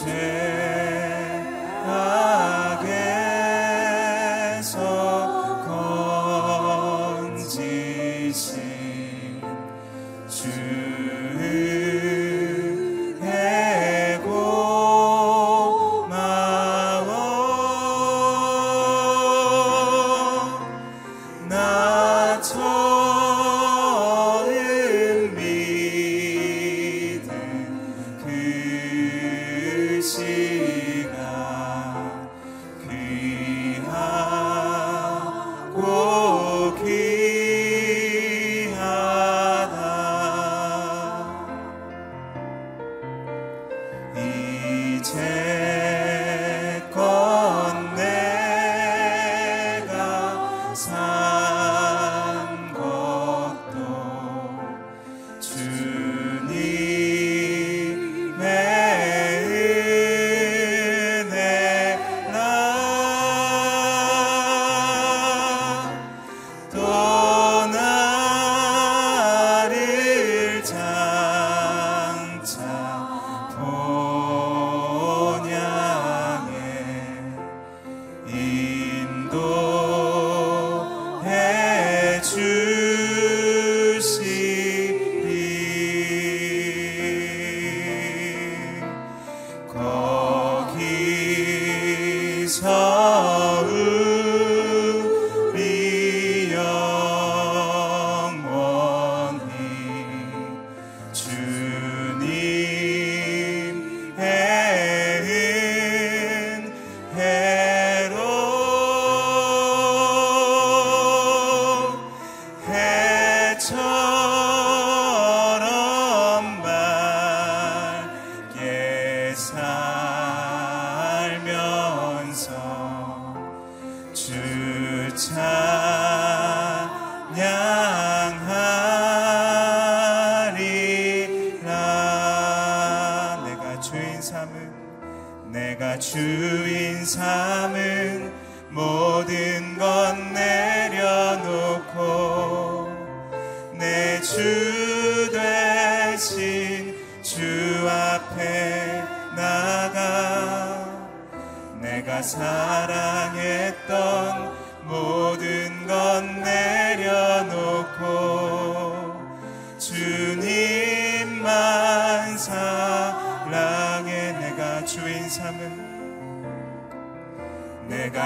제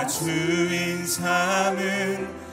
주인 삶은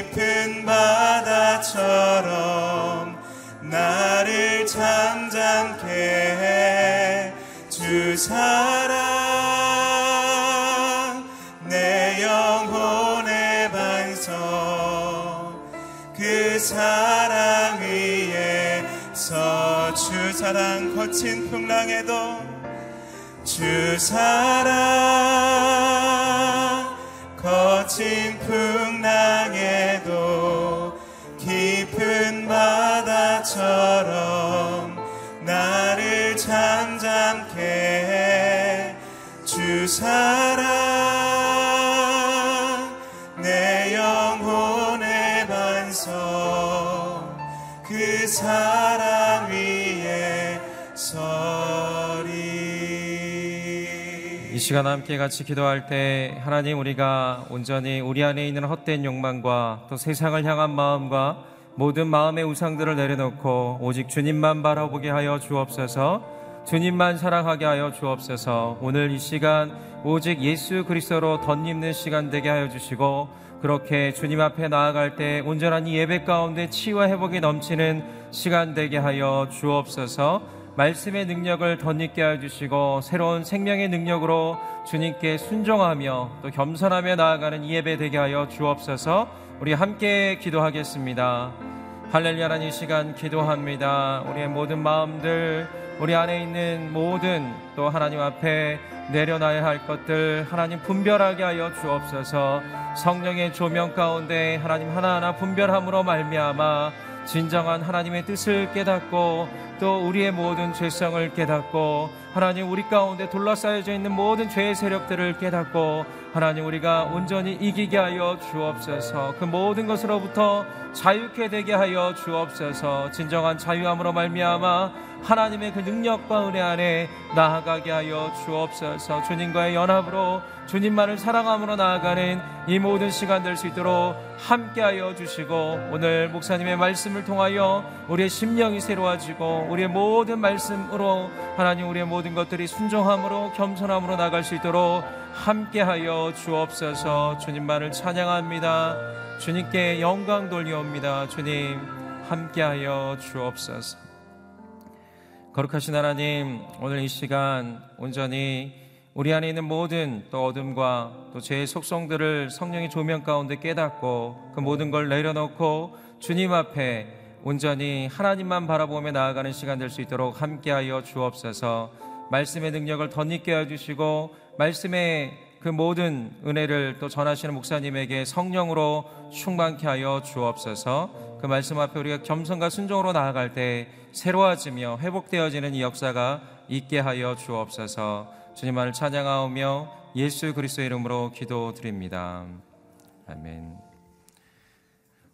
깊은 바다처럼 나를 잠잠케 해 주 사랑 내 영혼의 반성 그 사랑 위에 서주 사랑 거친 풍랑에도 주 사랑. 시간 함께 같이 기도할 때 하나님 우리가 온전히 우리 안에 있는 헛된 욕망과 또 세상을 향한 마음과 모든 마음의 우상들을 내려놓고 오직 주님만 바라보게 하여 주옵소서. 주님만 사랑하게 하여 주옵소서. 오늘 이 시간 오직 예수 그리스도로 덧입는 시간 되게 하여 주시고 그렇게 주님 앞에 나아갈 때 온전한 이 예배 가운데 치유와 회복이 넘치는 시간 되게 하여 주옵소서. 말씀의 능력을 덧입게 하여 주시고 새로운 생명의 능력으로 주님께 순종하며 또 겸손하며 나아가는 이 예배 되게 하여 주옵소서. 우리 함께 기도하겠습니다. 할렐루야라는 이 시간 기도합니다. 우리의 모든 마음들, 우리 안에 있는 모든 또 하나님 앞에 내려놔야 할 것들 하나님 분별하게 하여 주옵소서. 성령의 조명 가운데 하나님 하나하나 분별함으로 말미암아 진정한 하나님의 뜻을 깨닫고 또 우리의 모든 죄성을 깨닫고 하나님 우리 가운데 둘러싸여져 있는 모든 죄의 세력들을 깨닫고 하나님 우리가 온전히 이기게 하여 주옵소서. 그 모든 것으로부터 자유케 되게 하여 주옵소서. 진정한 자유함으로 말미암아 하나님의 그 능력과 은혜 안에 나아가게 하여 주옵소서. 주님과의 연합으로 주님만을 사랑함으로 나아가는 이 모든 시간 될 수 있도록 함께하여 주시고 오늘 목사님의 말씀을 통하여 우리의 심령이 새로워지고 우리의 모든 말씀으로 하나님 우리의 모든 것들이 순종함으로 겸손함으로 나갈 수 있도록 함께하여 주옵소서. 주님만을 찬양합니다. 주님께 영광 돌리옵니다. 주님 함께하여 주옵소서. 거룩하신 하나님 오늘 이 시간 온전히 우리 안에 있는 모든 또 어둠과 또 죄의 속성들을 성령의 조명 가운데 깨닫고 그 모든 걸 내려놓고 주님 앞에 온전히 하나님만 바라보며 나아가는 시간 될 수 있도록 함께하여 주옵소서. 말씀의 능력을 덧입게 해주시고 말씀의 그 모든 은혜를 또 전하시는 목사님에게 성령으로 충만케 하여 주옵소서. 그 말씀 앞에 우리가 겸손과 순종으로 나아갈 때 새로워지며 회복되어지는 이 역사가 있게 하여 주옵소서 주님만을 찬양하오며 예수 그리스도 이름으로 기도드립니다. 아멘.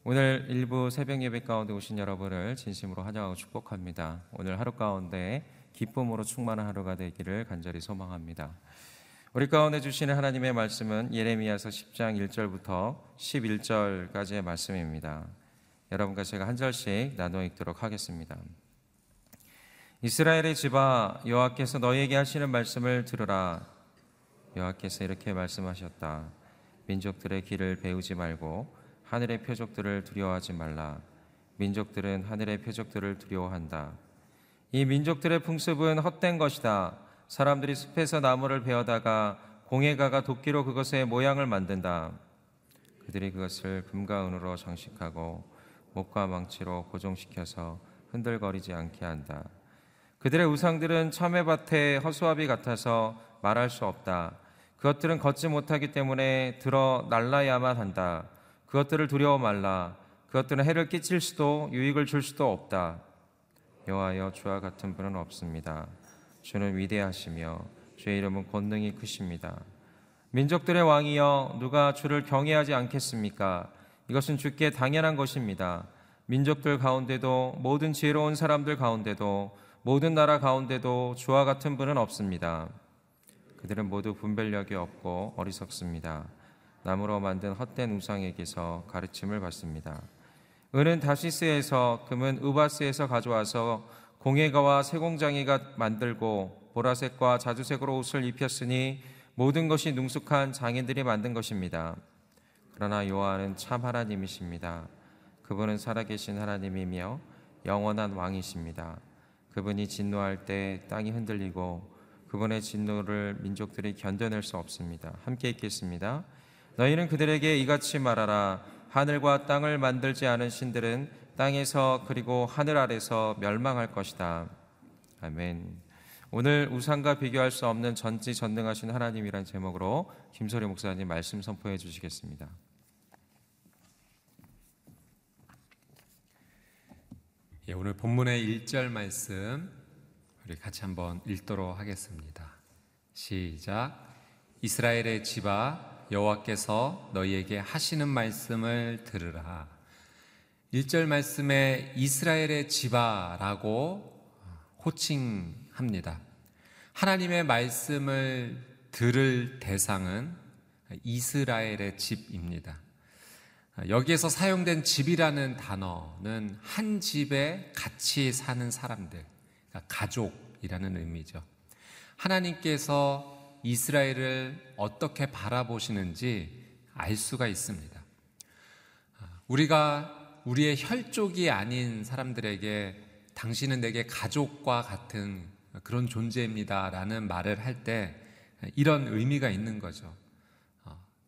오늘 일부 새벽 예배 가운데 오신 여러분을 진심으로 환영하고 축복합니다. 오늘 하루 가운데 기쁨으로 충만한 하루가 되기를 간절히 소망합니다. 우리 가운데 주시는 하나님의 말씀은 예레미야서 10장 1절부터 11절까지의 말씀입니다. 여러분과 제가 한 절씩 나누어 읽도록 하겠습니다. 이스라엘의 집아 여호와께서 너희에게 하시는 말씀을 들으라. 여호와께서 이렇게 말씀하셨다. 민족들의 길을 배우지 말고 하늘의 표적들을 두려워하지 말라. 민족들은 하늘의 표적들을 두려워한다. 이 민족들의 풍습은 헛된 것이다. 사람들이 숲에서 나무를 베어다가 공예가가 도끼로 그것의 모양을 만든다. 그들이 그것을 금과 은으로 장식하고 목과 망치로 고정시켜서 흔들거리지 않게 한다 그들의 우상들은 참외밭의 허수아비 같아서 말할 수 없다. 그것들은 걷지 못하기 때문에 들어 날라야만 한다. 그것들을 두려워 말라. 그것들은 해를 끼칠 수도 유익을 줄 수도 없다. 여호와여 주와 같은 분은 없습니다. 주는 위대하시며 주의 이름은 권능이 크십니다. 민족들의 왕이여 누가 주를 경외하지 않겠습니까? 이것은 주께 당연한 것입니다. 민족들 가운데도 모든 지혜로운 사람들 가운데도 모든 나라 가운데도 주와 같은 분은 없습니다. 그들은 모두 분별력이 없고 어리석습니다. 나무로 만든 헛된 우상에게서 가르침을 받습니다. 은은 다시스에서 금은 우바스에서 가져와서 공예가와 세공장이가 만들고 보라색과 자주색으로 옷을 입혔으니 모든 것이 능숙한 장인들이 만든 것입니다. 그러나 여호와는 참 하나님이십니다. 그분은 살아계신 하나님이며 영원한 왕이십니다. 그분이 진노할 때 땅이 흔들리고 그분의 진노를 민족들이 견뎌낼 수 없습니다. 함께 읽겠습니다. 너희는 그들에게 이같이 말하라. 하늘과 땅을 만들지 않은 신들은 땅에서 그리고 하늘 아래서 멸망할 것이다. 아멘. 오늘 우상과 비교할 수 없는 전지전능하신 하나님이란 제목으로 김소리 목사님 말씀 선포해 주시겠습니다. 예, 오늘 본문의 1절 말씀 우리 같이 한번 읽도록 하겠습니다. 시작. 이스라엘의 집아 여호와께서 너희에게 하시는 말씀을 들으라. 1절 말씀에 이스라엘의 집아라고 호칭합니다. 하나님의 말씀을 들을 대상은 이스라엘의 집입니다. 여기에서 사용된 집이라는 단어는 한 집에 같이 사는 사람들, 그러니까 가족이라는 의미죠. 하나님께서 이스라엘을 어떻게 바라보시는지 알 수가 있습니다. 우리가 우리의 혈족이 아닌 사람들에게 당신은 내게 가족과 같은 그런 존재입니다. 라는 말을 할 때 이런 의미가 있는 거죠.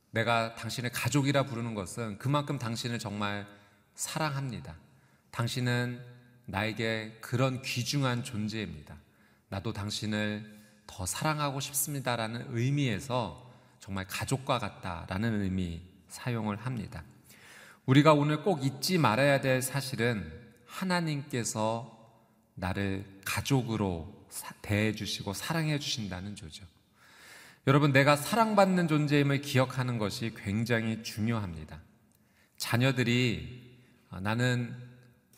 어, 내가 당신을 가족이라 부르는 것은 그만큼 당신을 정말 사랑합니다. 당신은 나에게 그런 귀중한 존재입니다. 나도 당신을 더 사랑하고 싶습니다라는 의미에서 정말 가족과 같다라는 의미 사용을 합니다. 우리가 오늘 꼭 잊지 말아야 될 사실은 하나님께서 나를 가족으로 대해 주시고 사랑해 주신다는 조죠. 여러분, 내가 사랑받는 존재임을 기억하는 것이 굉장히 중요합니다. 자녀들이 아, 나는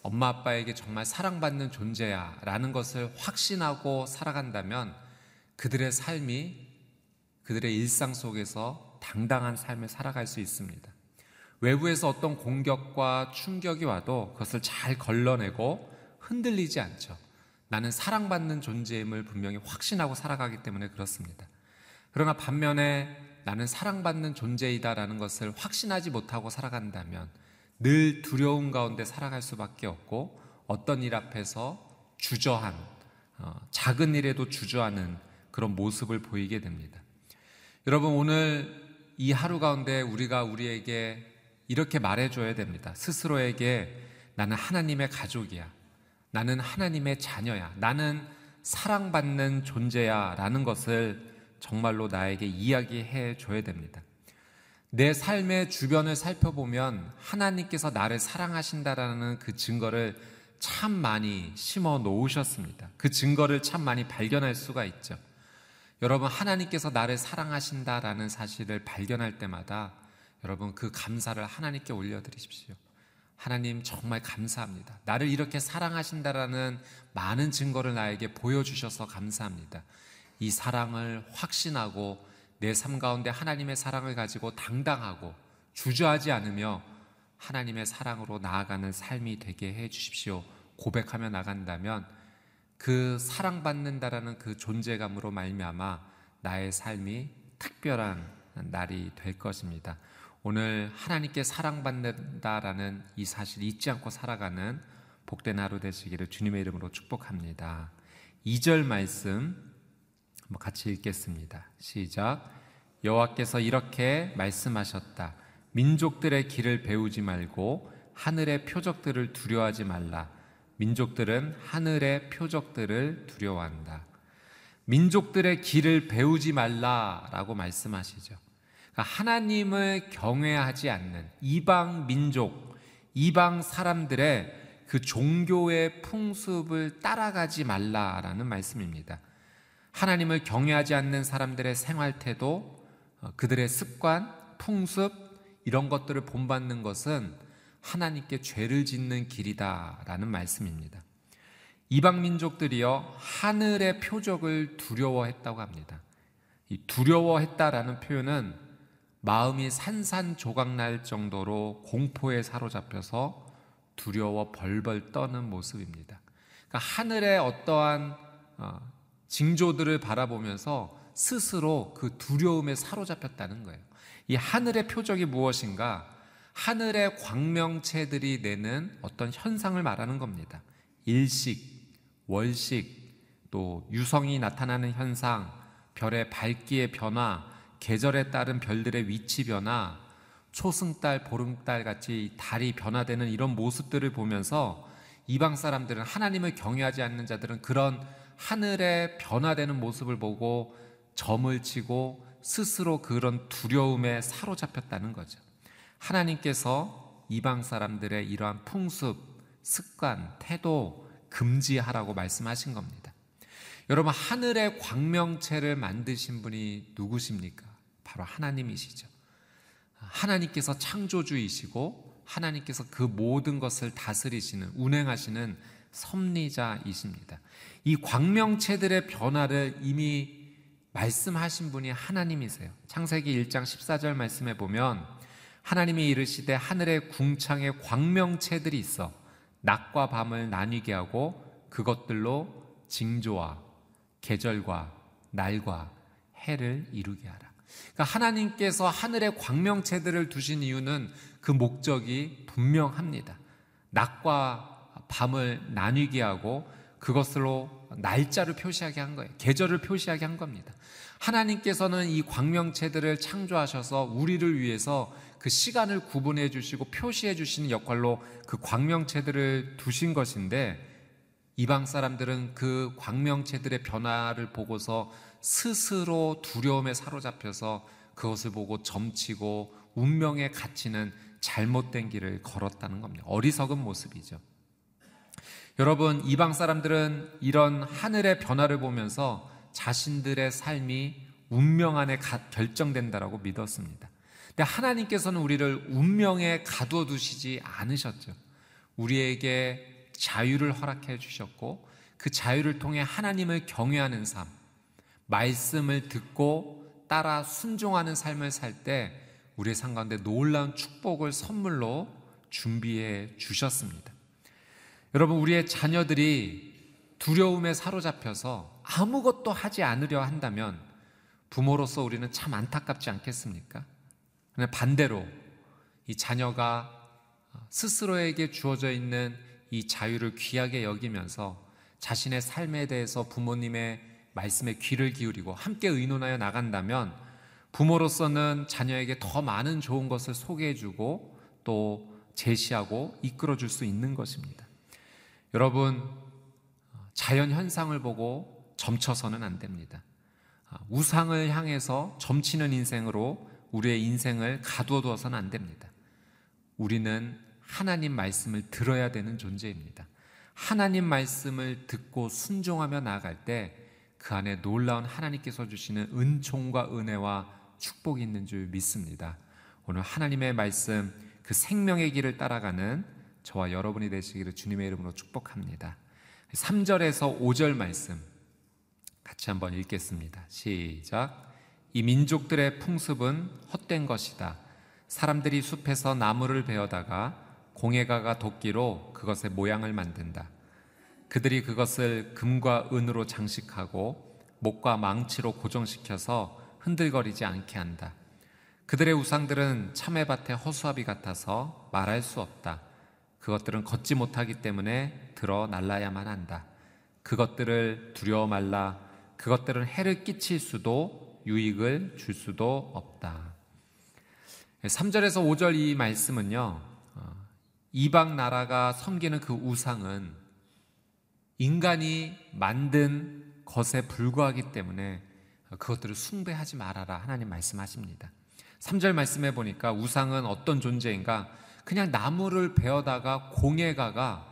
엄마 아빠에게 정말 사랑받는 존재야 라는 것을 확신하고 살아간다면 그들의 삶이 그들의 일상 속에서 당당한 삶을 살아갈 수 있습니다. 외부에서 어떤 공격과 충격이 와도 그것을 잘 걸러내고 흔들리지 않죠. 나는 사랑받는 존재임을 분명히 확신하고 살아가기 때문에 그렇습니다. 그러나 반면에 나는 사랑받는 존재이다라는 것을 확신하지 못하고 살아간다면 늘 두려움 가운데 살아갈 수밖에 없고 어떤 일 앞에서 주저한, 어, 작은 일에도 주저하는 그런 모습을 보이게 됩니다. 여러분, 오늘 이 하루 가운데 우리가 우리에게 이렇게 말해줘야 됩니다. 스스로에게 나는 하나님의 가족이야. 나는 하나님의 자녀야. 나는 사랑받는 존재야. 라는 것을 정말로 나에게 이야기해 줘야 됩니다. 내 삶의 주변을 살펴보면 하나님께서 나를 사랑하신다라는 그 증거를 참 많이 심어 놓으셨습니다. 그 증거를 참 많이 발견할 수가 있죠. 여러분, 하나님께서 나를 사랑하신다라는 사실을 발견할 때마다 여러분 그 감사를 하나님께 올려드리십시오. 하나님 정말 감사합니다. 나를 이렇게 사랑하신다라는 많은 증거를 나에게 보여주셔서 감사합니다. 이 사랑을 확신하고 내 삶 가운데 하나님의 사랑을 가지고 당당하고 주저하지 않으며 하나님의 사랑으로 나아가는 삶이 되게 해 주십시오. 고백하며 나간다면 그 사랑받는다라는 그 존재감으로 말미암아 나의 삶이 특별한 날이 될 것입니다. 오늘 하나님께 사랑받는다라는 이 사실 잊지 않고 살아가는 복된 하루 되시기를 주님의 이름으로 축복합니다. 2절 말씀 같이 읽겠습니다. 시작. 여호와께서 이렇게 말씀하셨다. 민족들의 길을 배우지 말고 하늘의 표적들을 두려워하지 말라. 민족들은 하늘의 표적들을 두려워한다. 민족들의 길을 배우지 말라라고 말씀하시죠. 그러니까 하나님을 경외하지 않는 이방 민족, 이방 사람들의 그 종교의 풍습을 따라가지 말라라는 말씀입니다. 하나님을 경외하지 않는 사람들의 생활 태도, 어, 그들의 습관, 풍습, 이런 것들을 본받는 것은 하나님께 죄를 짓는 길이다라는 말씀입니다. 이방 민족들이요, 하늘의 표적을 두려워했다고 합니다. 이 두려워했다라는 표현은 마음이 산산조각 날 정도로 공포에 사로잡혀서 두려워 벌벌 떠는 모습입니다. 그러니까 하늘의 어떠한 어, 징조들을 바라보면서 스스로 그 두려움에 사로잡혔다는 거예요. 이 하늘의 표적이 무엇인가? 하늘의 광명체들이 내는 어떤 현상을 말하는 겁니다. 일식, 월식, 또 유성이 나타나는 현상, 별의 밝기의 변화, 계절에 따른 별들의 위치 변화, 초승달, 보름달 같이 달이 변화되는 이런 모습들을 보면서 이방 사람들은 하나님을 경외하지 않는 자들은 그런 하늘의 변화되는 모습을 보고 점을 치고 스스로 그런 두려움에 사로잡혔다는 거죠. 하나님께서 이방 사람들의 이러한 풍습, 습관, 태도 금지하라고 말씀하신 겁니다. 여러분, 하늘의 광명체를 만드신 분이 누구십니까? 바로 하나님이시죠. 하나님께서 창조주이시고 하나님께서 그 모든 것을 다스리시는 운행하시는 섭리자이십니다. 이 광명체들의 변화를 이미 말씀하신 분이 하나님이세요. 창세기 1장 14절 말씀에 보면 하나님이 이르시되 하늘의 궁창에 광명체들이 있어 낮과 밤을 나뉘게 하고 그것들로 징조와 계절과 날과 해를 이루게 하라. 그러니까 하나님께서 하늘의 광명체들을 두신 이유는 그 목적이 분명합니다. 낮과 밤을 나뉘게 하고 그것으로 날짜를 표시하게 한 거예요. 계절을 표시하게 한 겁니다. 하나님께서는 이 광명체들을 창조하셔서 우리를 위해서 그 시간을 구분해 주시고 표시해 주시는 역할로 그 광명체들을 두신 것인데 이방 사람들은 그 광명체들의 변화를 보고서 스스로 두려움에 사로잡혀서 그것을 보고 점치고 운명에 갇히는 잘못된 길을 걸었다는 겁니다. 어리석은 모습이죠. 여러분, 이방 사람들은 이런 하늘의 변화를 보면서 자신들의 삶이 운명 안에 결정된다라고 믿었습니다. 근데 하나님께서는 우리를 운명에 가두어 두시지 않으셨죠. 우리에게 자유를 허락해 주셨고 그 자유를 통해 하나님을 경외하는 삶, 말씀을 듣고 따라 순종하는 삶을 살 때 우리의 삶 가운데 놀라운 축복을 선물로 준비해 주셨습니다. 여러분, 우리의 자녀들이 두려움에 사로잡혀서 아무것도 하지 않으려 한다면 부모로서 우리는 참 안타깝지 않겠습니까? 반대로 이 자녀가 스스로에게 주어져 있는 이 자유를 귀하게 여기면서 자신의 삶에 대해서 부모님의 말씀에 귀를 기울이고 함께 의논하여 나간다면 부모로서는 자녀에게 더 많은 좋은 것을 소개해주고 또 제시하고 이끌어줄 수 있는 것입니다. 여러분, 자연 현상을 보고 점쳐서는 안 됩니다. 우상을 향해서 점치는 인생으로 우리의 인생을 가두어 두어서는 안 됩니다. 우리는 하나님 말씀을 들어야 되는 존재입니다. 하나님 말씀을 듣고 순종하며 나아갈 때 그 안에 놀라운 하나님께서 주시는 은총과 은혜와 축복이 있는 줄 믿습니다. 오늘 하나님의 말씀 그 생명의 길을 따라가는 저와 여러분이 되시기를 주님의 이름으로 축복합니다. 3절에서 5절 말씀 같이 한번 읽겠습니다. 시작. 이 민족들의 풍습은 헛된 것이다. 사람들이 숲에서 나무를 베어다가 공예가가 도끼로 그것의 모양을 만든다. 그들이 그것을 금과 은으로 장식하고 목과 망치로 고정시켜서 흔들거리지 않게 한다. 그들의 우상들은 참외밭의 허수아비 같아서 말할 수 없다. 그것들은 걷지 못하기 때문에 들어 날라야만 한다. 그것들을 두려워 말라. 그것들은 해를 끼칠 수도 유익을 줄 수도 없다. 3절에서 5절 이 말씀은요, 어, 이방 나라가 섬기는 그 우상은 인간이 만든 것에 불과하기 때문에 그것들을 숭배하지 말아라. 하나님 말씀하십니다. 3절 말씀해 보니까 우상은 어떤 존재인가? 그냥 나무를 베어다가 공예가가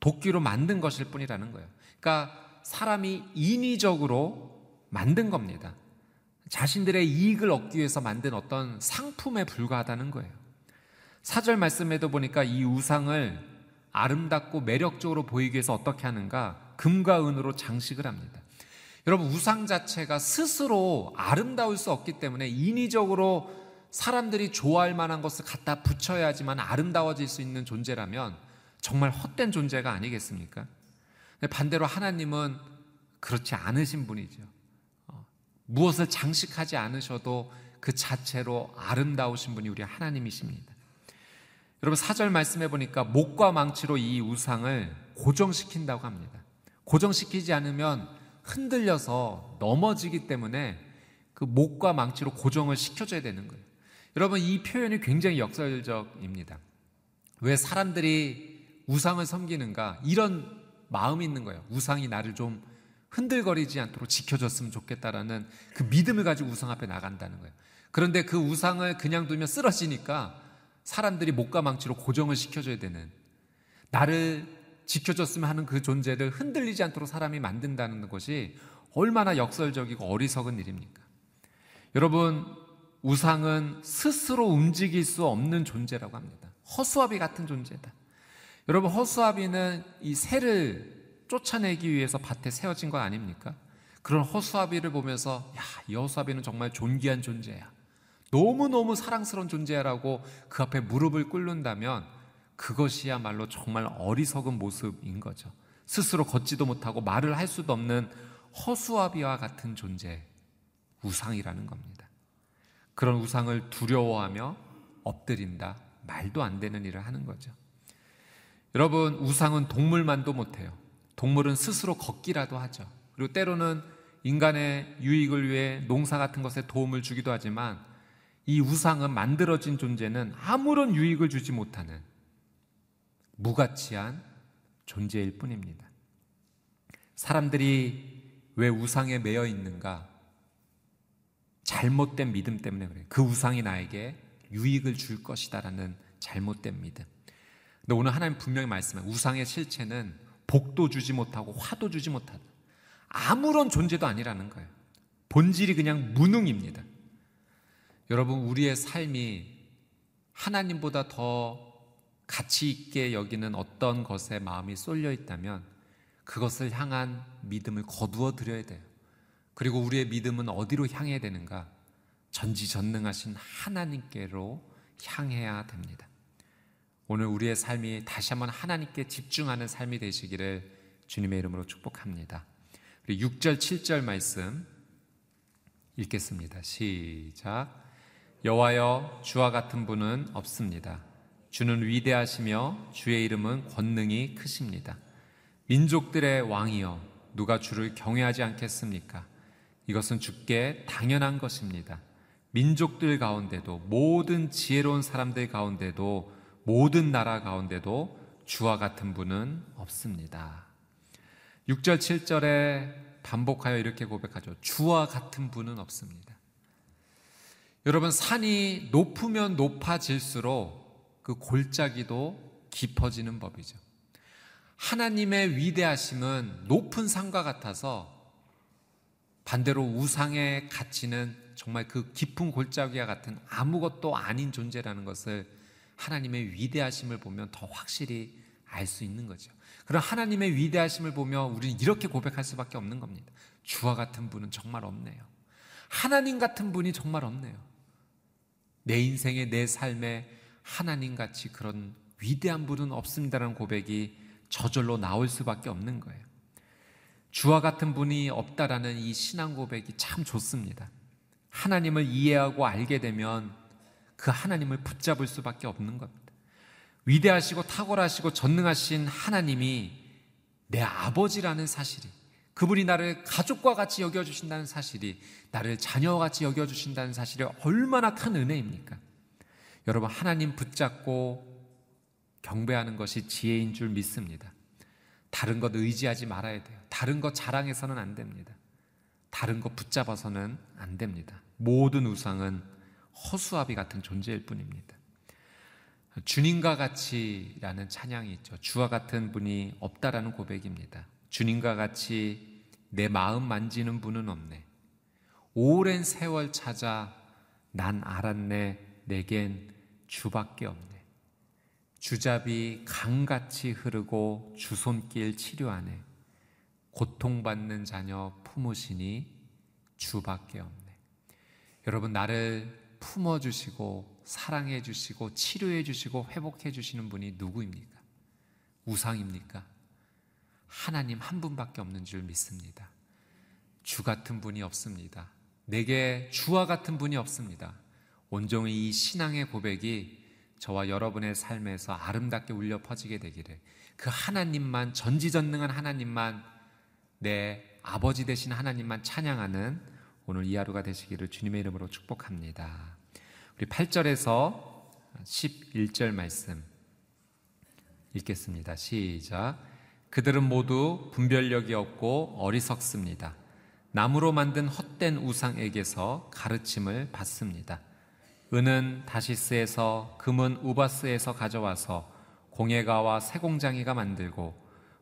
도끼로 만든 것일 뿐이라는 거예요. 그러니까 사람이 인위적으로 만든 겁니다. 자신들의 이익을 얻기 위해서 만든 어떤 상품에 불과하다는 거예요. 사절 말씀에도 보니까 이 우상을 아름답고 매력적으로 보이기 위해서 어떻게 하는가? 금과 은으로 장식을 합니다. 여러분, 우상 자체가 스스로 아름다울 수 없기 때문에 인위적으로 사람들이 좋아할 만한 것을 갖다 붙여야지만 아름다워질 수 있는 존재라면 정말 헛된 존재가 아니겠습니까? 반대로 하나님은 그렇지 않으신 분이죠. 무엇을 장식하지 않으셔도 그 자체로 아름다우신 분이 우리 하나님이십니다. 여러분 사절 말씀해 보니까 목과 망치로 이 우상을 고정시킨다고 합니다. 고정시키지 않으면 흔들려서 넘어지기 때문에 그 목과 망치로 고정을 시켜줘야 되는 거예요. 여러분 이 표현이 굉장히 역설적입니다. 왜 사람들이 우상을 섬기는가 이런 마음이 있는 거예요. 우상이 나를 좀 흔들거리지 않도록 지켜줬으면 좋겠다라는 그 믿음을 가지고 우상 앞에 나간다는 거예요. 그런데 그 우상을 그냥 두면 쓰러지니까 사람들이 목과 망치로 고정을 시켜줘야 되는 나를 지켜줬으면 하는 그 존재를 흔들리지 않도록 사람이 만든다는 것이 얼마나 역설적이고 어리석은 일입니까? 여러분, 우상은 스스로 움직일 수 없는 존재라고 합니다. 허수아비 같은 존재다. 여러분, 허수아비는 이 새를 쫓아내기 위해서 밭에 세워진 거 아닙니까? 그런 허수아비를 보면서, 야, 이 허수아비는 정말 존귀한 존재야. 너무너무 사랑스러운 존재야라고 그 앞에 무릎을 꿇는다면 그것이야말로 정말 어리석은 모습인 거죠. 스스로 걷지도 못하고 말을 할 수도 없는 허수아비와 같은 존재, 우상이라는 겁니다. 그런 우상을 두려워하며 엎드린다, 말도 안 되는 일을 하는 거죠. 여러분, 우상은 동물만도 못해요. 동물은 스스로 걷기라도 하죠. 그리고 때로는 인간의 유익을 위해 농사 같은 것에 도움을 주기도 하지만 이 우상은 만들어진 존재는 아무런 유익을 주지 못하는 무가치한 존재일 뿐입니다. 사람들이 왜 우상에 매여 있는가? 잘못된 믿음 때문에 그래요. 그 우상이 나에게 유익을 줄 것이다라는 잘못된 믿음. 근데 오늘 하나님 분명히 말씀해 우상의 실체는 복도 주지 못하고 화도 주지 못하다. 아무런 존재도 아니라는 거예요. 본질이 그냥 무능입니다. 여러분, 우리의 삶이 하나님보다 더 가치 있게 여기는 어떤 것에 마음이 쏠려 있다면 그것을 향한 믿음을 거두어 드려야 돼요. 그리고 우리의 믿음은 어디로 향해야 되는가? 전지전능하신 하나님께로 향해야 됩니다. 오늘 우리의 삶이 다시 한번 하나님께 집중하는 삶이 되시기를 주님의 이름으로 축복합니다. 우리 6절, 7절 말씀 읽겠습니다. 시작. 여호와여 주와 같은 분은 없습니다. 주는 위대하시며 주의 이름은 권능이 크십니다. 민족들의 왕이여 누가 주를 경외하지 않겠습니까? 이것은 주께 당연한 것입니다. 민족들 가운데도 모든 지혜로운 사람들 가운데도 모든 나라 가운데도 주와 같은 분은 없습니다. 6절 7절에 반복하여 이렇게 고백하죠. 주와 같은 분은 없습니다. 여러분 산이 높으면 높아질수록 그 골짜기도 깊어지는 법이죠. 하나님의 위대하심은 높은 산과 같아서 반대로 우상의 가치는 정말 그 깊은 골짜기와 같은 아무것도 아닌 존재라는 것을 하나님의 위대하심을 보면 더 확실히 알 수 있는 거죠. 그럼 하나님의 위대하심을 보며 우리는 이렇게 고백할 수밖에 없는 겁니다. 주와 같은 분은 정말 없네요. 하나님 같은 분이 정말 없네요. 내 인생에 내 삶에 하나님 같이 그런 위대한 분은 없습니다라는 고백이 저절로 나올 수밖에 없는 거예요. 주와 같은 분이 없다라는 이 신앙 고백이 참 좋습니다. 하나님을 이해하고 알게 되면 그 하나님을 붙잡을 수밖에 없는 겁니다. 위대하시고 탁월하시고 전능하신 하나님이 내 아버지라는 사실이 그분이 나를 가족과 같이 여겨주신다는 사실이 나를 자녀와 같이 여겨주신다는 사실이 얼마나 큰 은혜입니까? 여러분 하나님 붙잡고 경배하는 것이 지혜인 줄 믿습니다. 다른 것 의지하지 말아야 돼요. 다른 것 자랑해서는 안 됩니다. 다른 것 붙잡아서는 안 됩니다. 모든 우상은 허수아비 같은 존재일 뿐입니다. 주님과 같이라는 찬양이 있죠. 주와 같은 분이 없다라는 고백입니다. 주님과 같이 내 마음 만지는 분은 없네. 오랜 세월 찾아 난 알았네. 내겐 주밖에 없네. 주잡이 강같이 흐르고 주손길 치료하네. 고통받는 자녀 품으시니 주밖에 없네. 여러분 나를 품어 주시고 사랑해 주시고 치료해 주시고 회복해 주시는 분이 누구입니까? 우상입니까? 하나님 한 분밖에 없는 줄 믿습니다. 주 같은 분이 없습니다. 내게 주와 같은 분이 없습니다. 온종일 이 신앙의 고백이 저와 여러분의 삶에서 아름답게 울려 퍼지게 되기를 그 하나님만 전지전능한 하나님만 내 아버지 되신 하나님만 찬양하는 오늘 이 하루가 되시기를 주님의 이름으로 축복합니다. 우리 8절에서 11절 말씀 읽겠습니다. 시작. 그들은 모두 분별력이 없고 어리석습니다. 나무로 만든 헛된 우상에게서 가르침을 받습니다. 은은 다시스에서 금은 우바스에서 가져와서 공예가와 세공장이가 만들고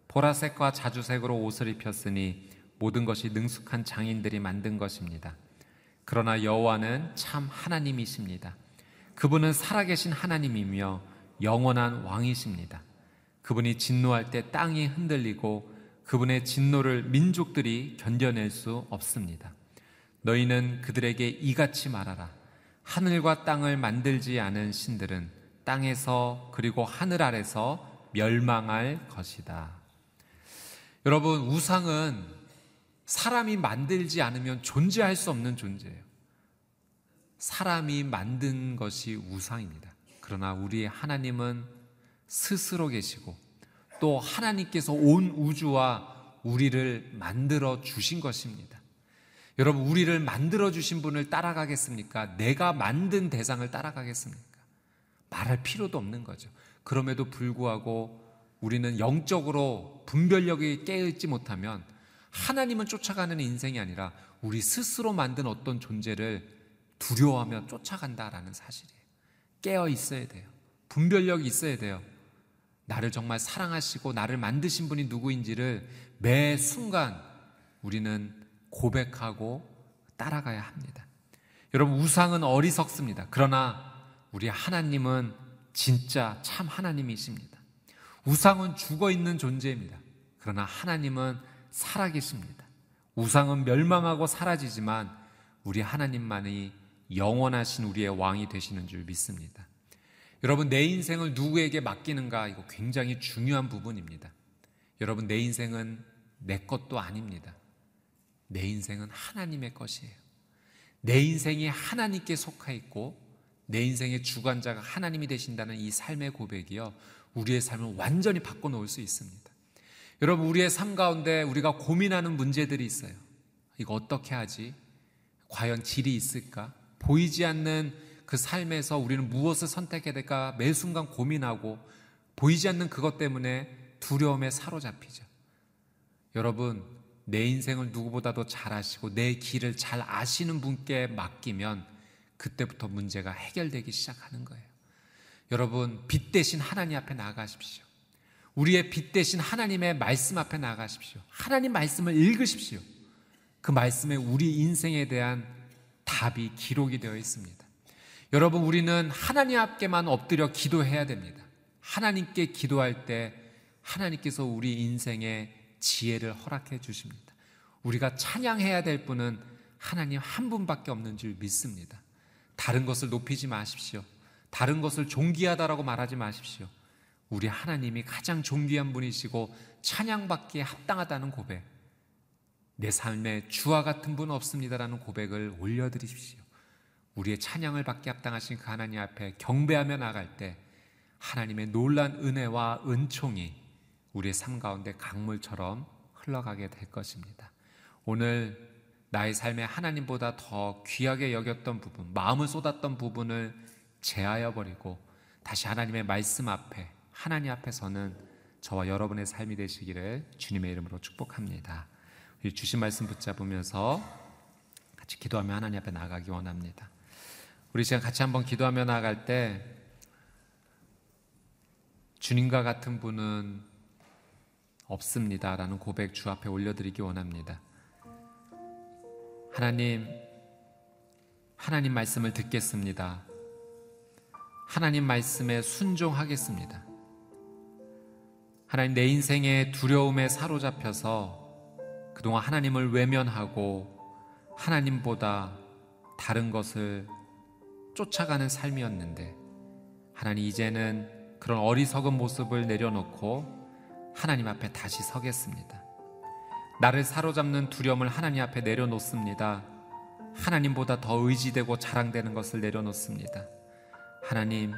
보라색과 자주색으로 옷을 입혔으니 모든 것이 능숙한 장인들이 만든 것입니다. 그러나 여호와는 참 하나님이십니다. 그분은 살아계신 하나님이며 영원한 왕이십니다. 그분이 진노할 때 땅이 흔들리고 그분의 진노를 민족들이 견뎌낼 수 없습니다. 너희는 그들에게 이같이 말하라. 하늘과 땅을 만들지 않은 신들은 땅에서 그리고 하늘 아래서 멸망할 것이다. 여러분, 우상은 사람이 만들지 않으면 존재할 수 없는 존재예요. 사람이 만든 것이 우상입니다. 그러나 우리의 하나님은 스스로 계시고 또 하나님께서 온 우주와 우리를 만들어 주신 것입니다. 여러분, 우리를 만들어 주신 분을 따라가겠습니까? 내가 만든 대상을 따라가겠습니까? 말할 필요도 없는 거죠. 그럼에도 불구하고 우리는 영적으로 분별력이 깨어있지 못하면 하나님은 쫓아가는 인생이 아니라 우리 스스로 만든 어떤 존재를 두려워하며 쫓아간다라는 사실이에요. 깨어 있어야 돼요. 분별력이 있어야 돼요. 나를 정말 사랑하시고 나를 만드신 분이 누구인지를 매 순간 우리는 고백하고 따라가야 합니다. 여러분, 우상은 어리석습니다. 그러나 우리 하나님은 진짜 참 하나님이십니다. 우상은 죽어 있는 존재입니다. 그러나 하나님은 살아계십니다. 우상은 멸망하고 사라지지만 우리 하나님만이 영원하신 우리의 왕이 되시는 줄 믿습니다. 여러분, 내 인생을 누구에게 맡기는가? 이거 굉장히 중요한 부분입니다. 여러분, 내 인생은 내 것도 아닙니다. 내 인생은 하나님의 것이에요. 내 인생이 하나님께 속하 있고 내 인생의 주관자가 하나님이 되신다는 이 삶의 고백이요. 우리의 삶을 완전히 바꿔놓을 수 있습니다. 여러분, 우리의 삶 가운데 우리가 고민하는 문제들이 있어요. 이거 어떻게 하지? 과연 질이 있을까? 보이지 않는 그 삶에서 우리는 무엇을 선택해야 될까 매 순간 고민하고 보이지 않는 그것 때문에 두려움에 사로잡히죠. 여러분, 내 인생을 누구보다도 잘 아시고 내 길을 잘 아시는 분께 맡기면 그때부터 문제가 해결되기 시작하는 거예요. 여러분, 빛 대신 하나님 앞에 나가십시오. 우리의 빛 대신 하나님의 말씀 앞에 나가십시오. 하나님 말씀을 읽으십시오. 그 말씀에 우리 인생에 대한 답이 기록이 되어 있습니다. 여러분, 우리는 하나님 앞께만 엎드려 기도해야 됩니다. 하나님께 기도할 때 하나님께서 우리 인생에 지혜를 허락해 주십니다. 우리가 찬양해야 될 분은 하나님 한 분밖에 없는 줄 믿습니다. 다른 것을 높이지 마십시오. 다른 것을 존귀하다라고 말하지 마십시오. 우리 하나님이 가장 존귀한 분이시고 찬양받기에 합당하다는 고백. 내 삶에 주와 같은 분 없습니다라는 고백을 올려드리십시오. 우리의 찬양을 받기 합당하신 그 하나님 앞에 경배하며 나갈 때 하나님의 놀란 은혜와 은총이 우리의 삶 가운데 강물처럼 흘러가게 될 것입니다. 오늘 나의 삶에 하나님보다 더 귀하게 여겼던 부분, 마음을 쏟았던 부분을 제하여 버리고 다시 하나님의 말씀 앞에, 하나님 앞에서는 저와 여러분의 삶이 되시기를 주님의 이름으로 축복합니다. 주신 말씀 붙잡으면서 같이 기도하며 하나님 앞에 나가기 원합니다. 우리 시간 같이 한번 기도하며 나갈 때 주님과 같은 분은 없습니다 라는 고백 주 앞에 올려드리기 원합니다. 하나님, 하나님 말씀을 듣겠습니다. 하나님 말씀에 순종하겠습니다. 하나님 내 인생의 두려움에 사로잡혀서 그동안 하나님을 외면하고 하나님보다 다른 것을 쫓아가는 삶이었는데 하나님 이제는 그런 어리석은 모습을 내려놓고 하나님 앞에 다시 서겠습니다. 나를 사로잡는 두려움을 하나님 앞에 내려놓습니다. 하나님보다 더 의지되고 자랑되는 것을 내려놓습니다. 하나님,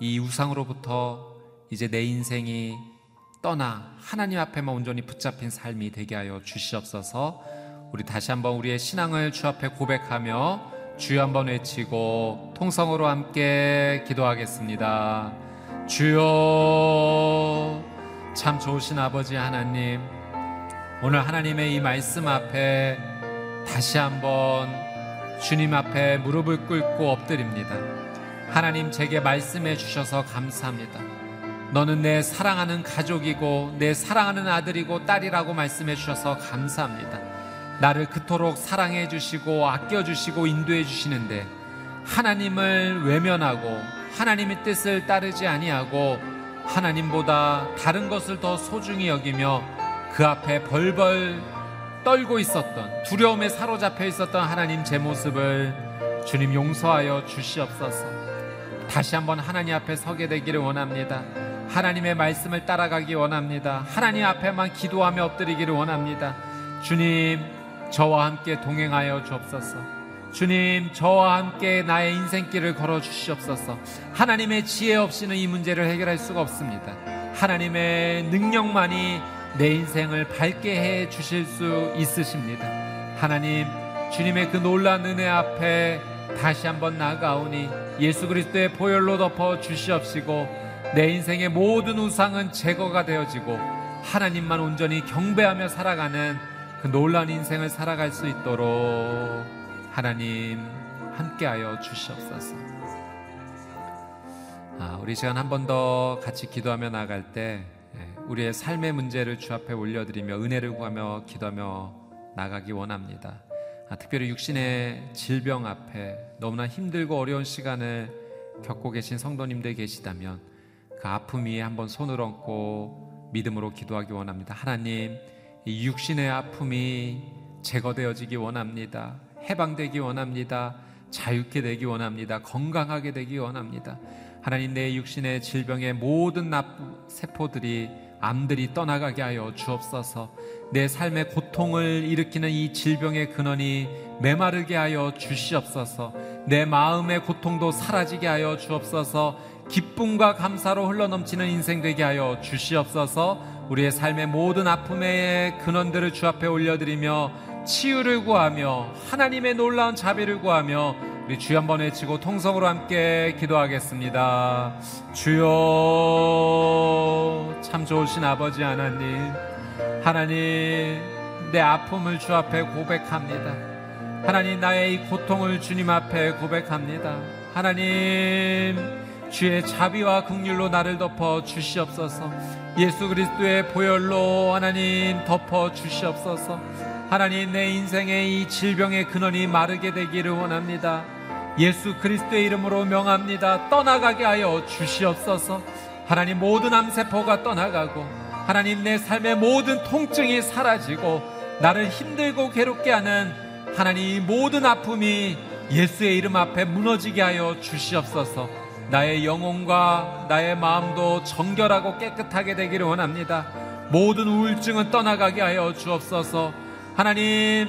이 우상으로부터 이제 내 인생이 떠나 하나님 앞에만 온전히 붙잡힌 삶이 되게 하여 주시옵소서. 우리 다시 한번 우리의 신앙을 주 앞에 고백하며 주여 한번 외치고 통성으로 함께 기도하겠습니다. 주여 참 좋으신 아버지 하나님, 오늘 하나님의 이 말씀 앞에 다시 한번 주님 앞에 무릎을 꿇고 엎드립니다. 하나님 제게 말씀해 주셔서 감사합니다. 너는 내 사랑하는 가족이고 내 사랑하는 아들이고 딸이라고 말씀해 주셔서 감사합니다. 나를 그토록 사랑해 주시고 아껴 주시고 인도해 주시는데 하나님을 외면하고 하나님의 뜻을 따르지 아니하고 하나님보다 다른 것을 더 소중히 여기며 그 앞에 벌벌 떨고 있었던 두려움에 사로잡혀 있었던 하나님 제 모습을 주님 용서하여 주시옵소서. 다시 한번 하나님 앞에 서게 되기를 원합니다. 하나님의 말씀을 따라가기 원합니다. 하나님 앞에만 기도하며 엎드리기를 원합니다. 주님, 저와 함께 동행하여 주옵소서. 주님, 저와 함께 나의 인생길을 걸어 주시옵소서. 하나님의 지혜 없이는 이 문제를 해결할 수가 없습니다. 하나님의 능력만이 내 인생을 밝게 해 주실 수 있으십니다. 하나님, 주님의 그 놀란 은혜 앞에 다시 한번 나아가오니 예수 그리스도의 보혈로 덮어 주시옵시고 내 인생의 모든 우상은 제거가 되어지고 하나님만 온전히 경배하며 살아가는 그 놀란 인생을 살아갈 수 있도록 하나님 함께하여 주시옵소서. 아, 우리 시간 한 번 더 같이 기도하며 나갈 때 예, 우리의 삶의 문제를 주 앞에 올려드리며 은혜를 구하며 기도하며 나가기 원합니다. 아, 특별히 육신의 질병 앞에 너무나 힘들고 어려운 시간을 겪고 계신 성도님들 계시다면 그 아픔 위에 한번 손을 얹고 믿음으로 기도하기 원합니다. 하나님, 이 육신의 아픔이 제거되어지기 원합니다. 해방되기 원합니다. 자유케 되기 원합니다. 건강하게 되기 원합니다. 하나님 내 육신의 질병의 모든 나쁜 세포들이 암들이 떠나가게 하여 주옵소서. 내 삶의 고통을 일으키는 이 질병의 근원이 메마르게 하여 주시옵소서. 내 마음의 고통도 사라지게 하여 주옵소서. 기쁨과 감사로 흘러넘치는 인생 되게 하여 주시옵소서. 우리의 삶의 모든 아픔의 근원들을 주 앞에 올려드리며 치유를 구하며 하나님의 놀라운 자비를 구하며 우리 주여 한번 외치고 통성으로 함께 기도하겠습니다. 주여 참 좋으신 아버지 하나님 하나님 내 아픔을 주 앞에 고백합니다. 하나님 나의 이 고통을 주님 앞에 고백합니다. 하나님 주의 자비와 긍휼로 나를 덮어 주시옵소서. 예수 그리스도의 보혈로 하나님 덮어 주시옵소서. 하나님 내 인생의 이 질병의 근원이 마르게 되기를 원합니다. 예수 그리스도의 이름으로 명합니다. 떠나가게 하여 주시옵소서. 하나님 모든 암세포가 떠나가고 하나님 내 삶의 모든 통증이 사라지고 나를 힘들고 괴롭게 하는 하나님 모든 아픔이 예수의 이름 앞에 무너지게 하여 주시옵소서. 나의 영혼과 나의 마음도 정결하고 깨끗하게 되기를 원합니다. 모든 우울증은 떠나가게 하여 주옵소서. 하나님,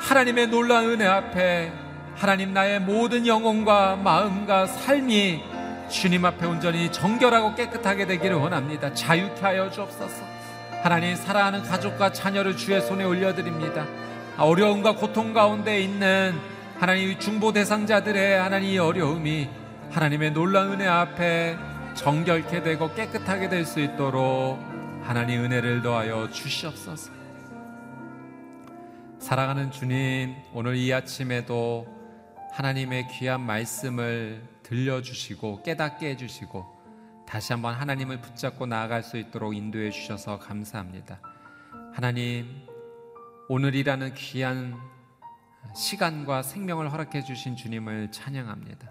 하나님의 놀라운 은혜 앞에 하나님 나의 모든 영혼과 마음과 삶이 주님 앞에 온전히 정결하고 깨끗하게 되기를 원합니다. 자유케 하여 주옵소서. 하나님 사랑하는 가족과 자녀를 주의 손에 올려드립니다. 어려움과 고통 가운데 있는 하나님 중보 대상자들의 하나님 이 어려움이 하나님의 놀라운 은혜 앞에 정결케 되고 깨끗하게 될 수 있도록 하나님 은혜를 더하여 주시옵소서. 사랑하는 주님, 오늘 이 아침에도 하나님의 귀한 말씀을 들려주시고 깨닫게 해주시고 다시 한번 하나님을 붙잡고 나아갈 수 있도록 인도해 주셔서 감사합니다. 하나님, 오늘이라는 귀한 시간과 생명을 허락해 주신 주님을 찬양합니다.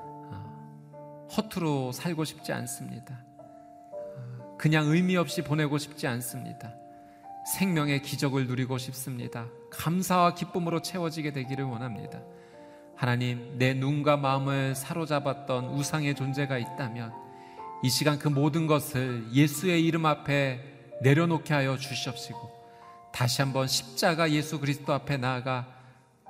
어, 허투루 살고 싶지 않습니다. 어, 그냥 의미 없이 보내고 싶지 않습니다. 생명의 기적을 누리고 싶습니다. 감사와 기쁨으로 채워지게 되기를 원합니다. 하나님, 내 눈과 마음을 사로잡았던 우상의 존재가 있다면 이 시간 그 모든 것을 예수의 이름 앞에 내려놓게 하여 주시옵시고 다시 한번 십자가 예수 그리스도 앞에 나아가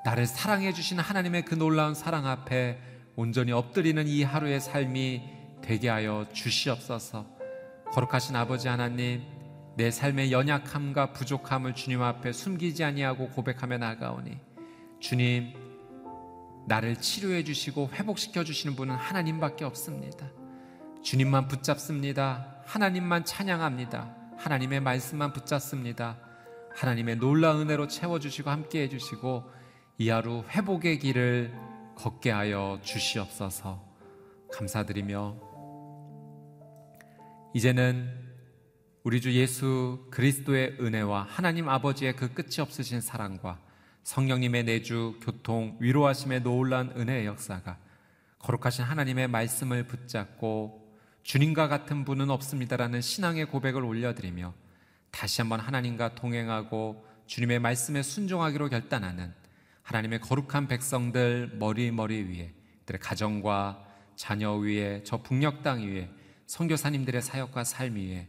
나를 사랑해 주신 하나님의 그 놀라운 사랑 앞에 온전히 엎드리는 이 하루의 삶이 되게 하여 주시옵소서. 거룩하신 아버지 하나님, 내 삶의 연약함과 부족함을 주님 앞에 숨기지 아니하고 고백하며 나가오니 주님 나를 치료해 주시고 회복시켜 주시는 분은 하나님밖에 없습니다. 주님만 붙잡습니다. 하나님만 찬양합니다. 하나님의 말씀만 붙잡습니다. 하나님의 놀라운 은혜로 채워 주시고 함께 해 주시고 이 하루 회복의 길을 걷게 하여 주시옵소서. 감사드리며 이제는 우리 주 예수 그리스도의 은혜와 하나님 아버지의 그 끝이 없으신 사랑과 성령님의 내주, 교통, 위로하심의 놀라운 은혜의 역사가 거룩하신 하나님의 말씀을 붙잡고 주님과 같은 분은 없습니다라는 신앙의 고백을 올려드리며 다시 한번 하나님과 동행하고 주님의 말씀에 순종하기로 결단하는 하나님의 거룩한 백성들 머리 머리 위에 들의 가정과 자녀 위에 저 북녘 땅 위에 선교사님들의 사역과 삶 위에